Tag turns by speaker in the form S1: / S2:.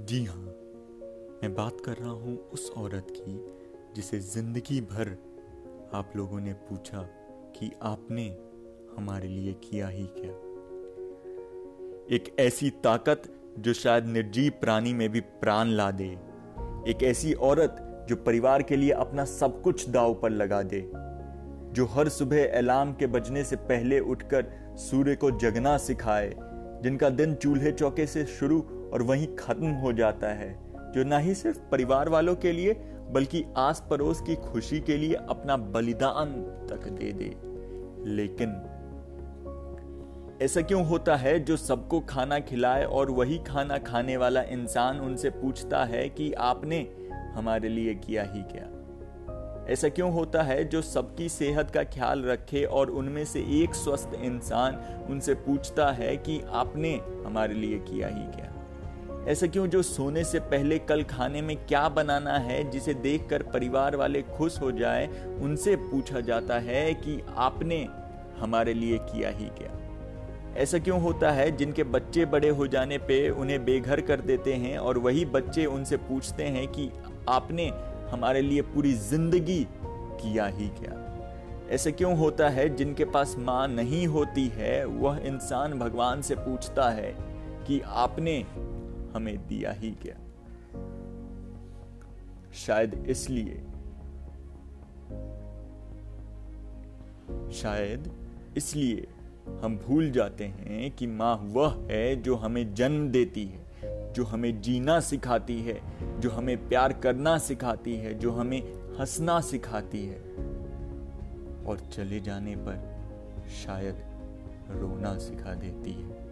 S1: जी हाँ मैं बात कर रहा हूँ उस औरत की, जिसे ज़िंदगी भर आप लोगों ने पूछा कि आपने हमारे लिए किया ही क्या। एक ऐसी ताकत जो शायद निर्जीव प्राणी में भी प्राण ला दे। एक ऐसी औरत जो परिवार के लिए अपना सब कुछ दाव पर लगा दे। जो हर सुबह अलार्म के बजने से पहले उठकर सूर्य को जगना सिखाए, जिनका दिन चूल्हे चौके से शुरू और वहीं खत्म हो जाता है, जो ना ही सिर्फ़ परिवार वालों के लिए, बल्कि आस पड़ोस की खुशी के लिए अपना बलिदान तक दे दे। लेकिन ऐसा क्यों होता है जो सबको खाना खिलाए और वही खाना खाने वाला इंसान उनसे पूछता है कि आपने हमारे लिए किया ही क्या? ऐसा क्यों होता है जो सबकी सेहत का ख्याल रखे और उनमें से एक स्वस्थ इंसान उनसे पूछता है कि आपने हमारे लिए किया ही क्या? ऐसा क्यों जो सोने से पहले कल खाने में क्या बनाना है, जिसे देखकर परिवार वाले खुश हो जाए, उनसे पूछा जाता है कि आपने हमारे लिए किया ही क्या। ऐसा क्यों होता है, जिनके बच्चे बड़े हो जाने पे उन्हें बेघर कर देते हैं और वही बच्चे उनसे पूछते हैं कि आपने हमारे लिए पूरी ज़िंदगी किया ही क्या। ऐसा क्यों होता है, जिनके पास माँ नहीं होती है, वह इंसान भगवान से पूछता है कि आपने हमें दिया ही गया। शायद इसलिए शायद इसलिए हम भूल जाते हैं कि माँ वह है जो हमें जन्म देती है, जो हमें जीना सिखाती है, जो हमें प्यार करना सिखाती है, जो हमें हंसना सिखाती है। और चले जाने पर शायद रोना सिखा देती है।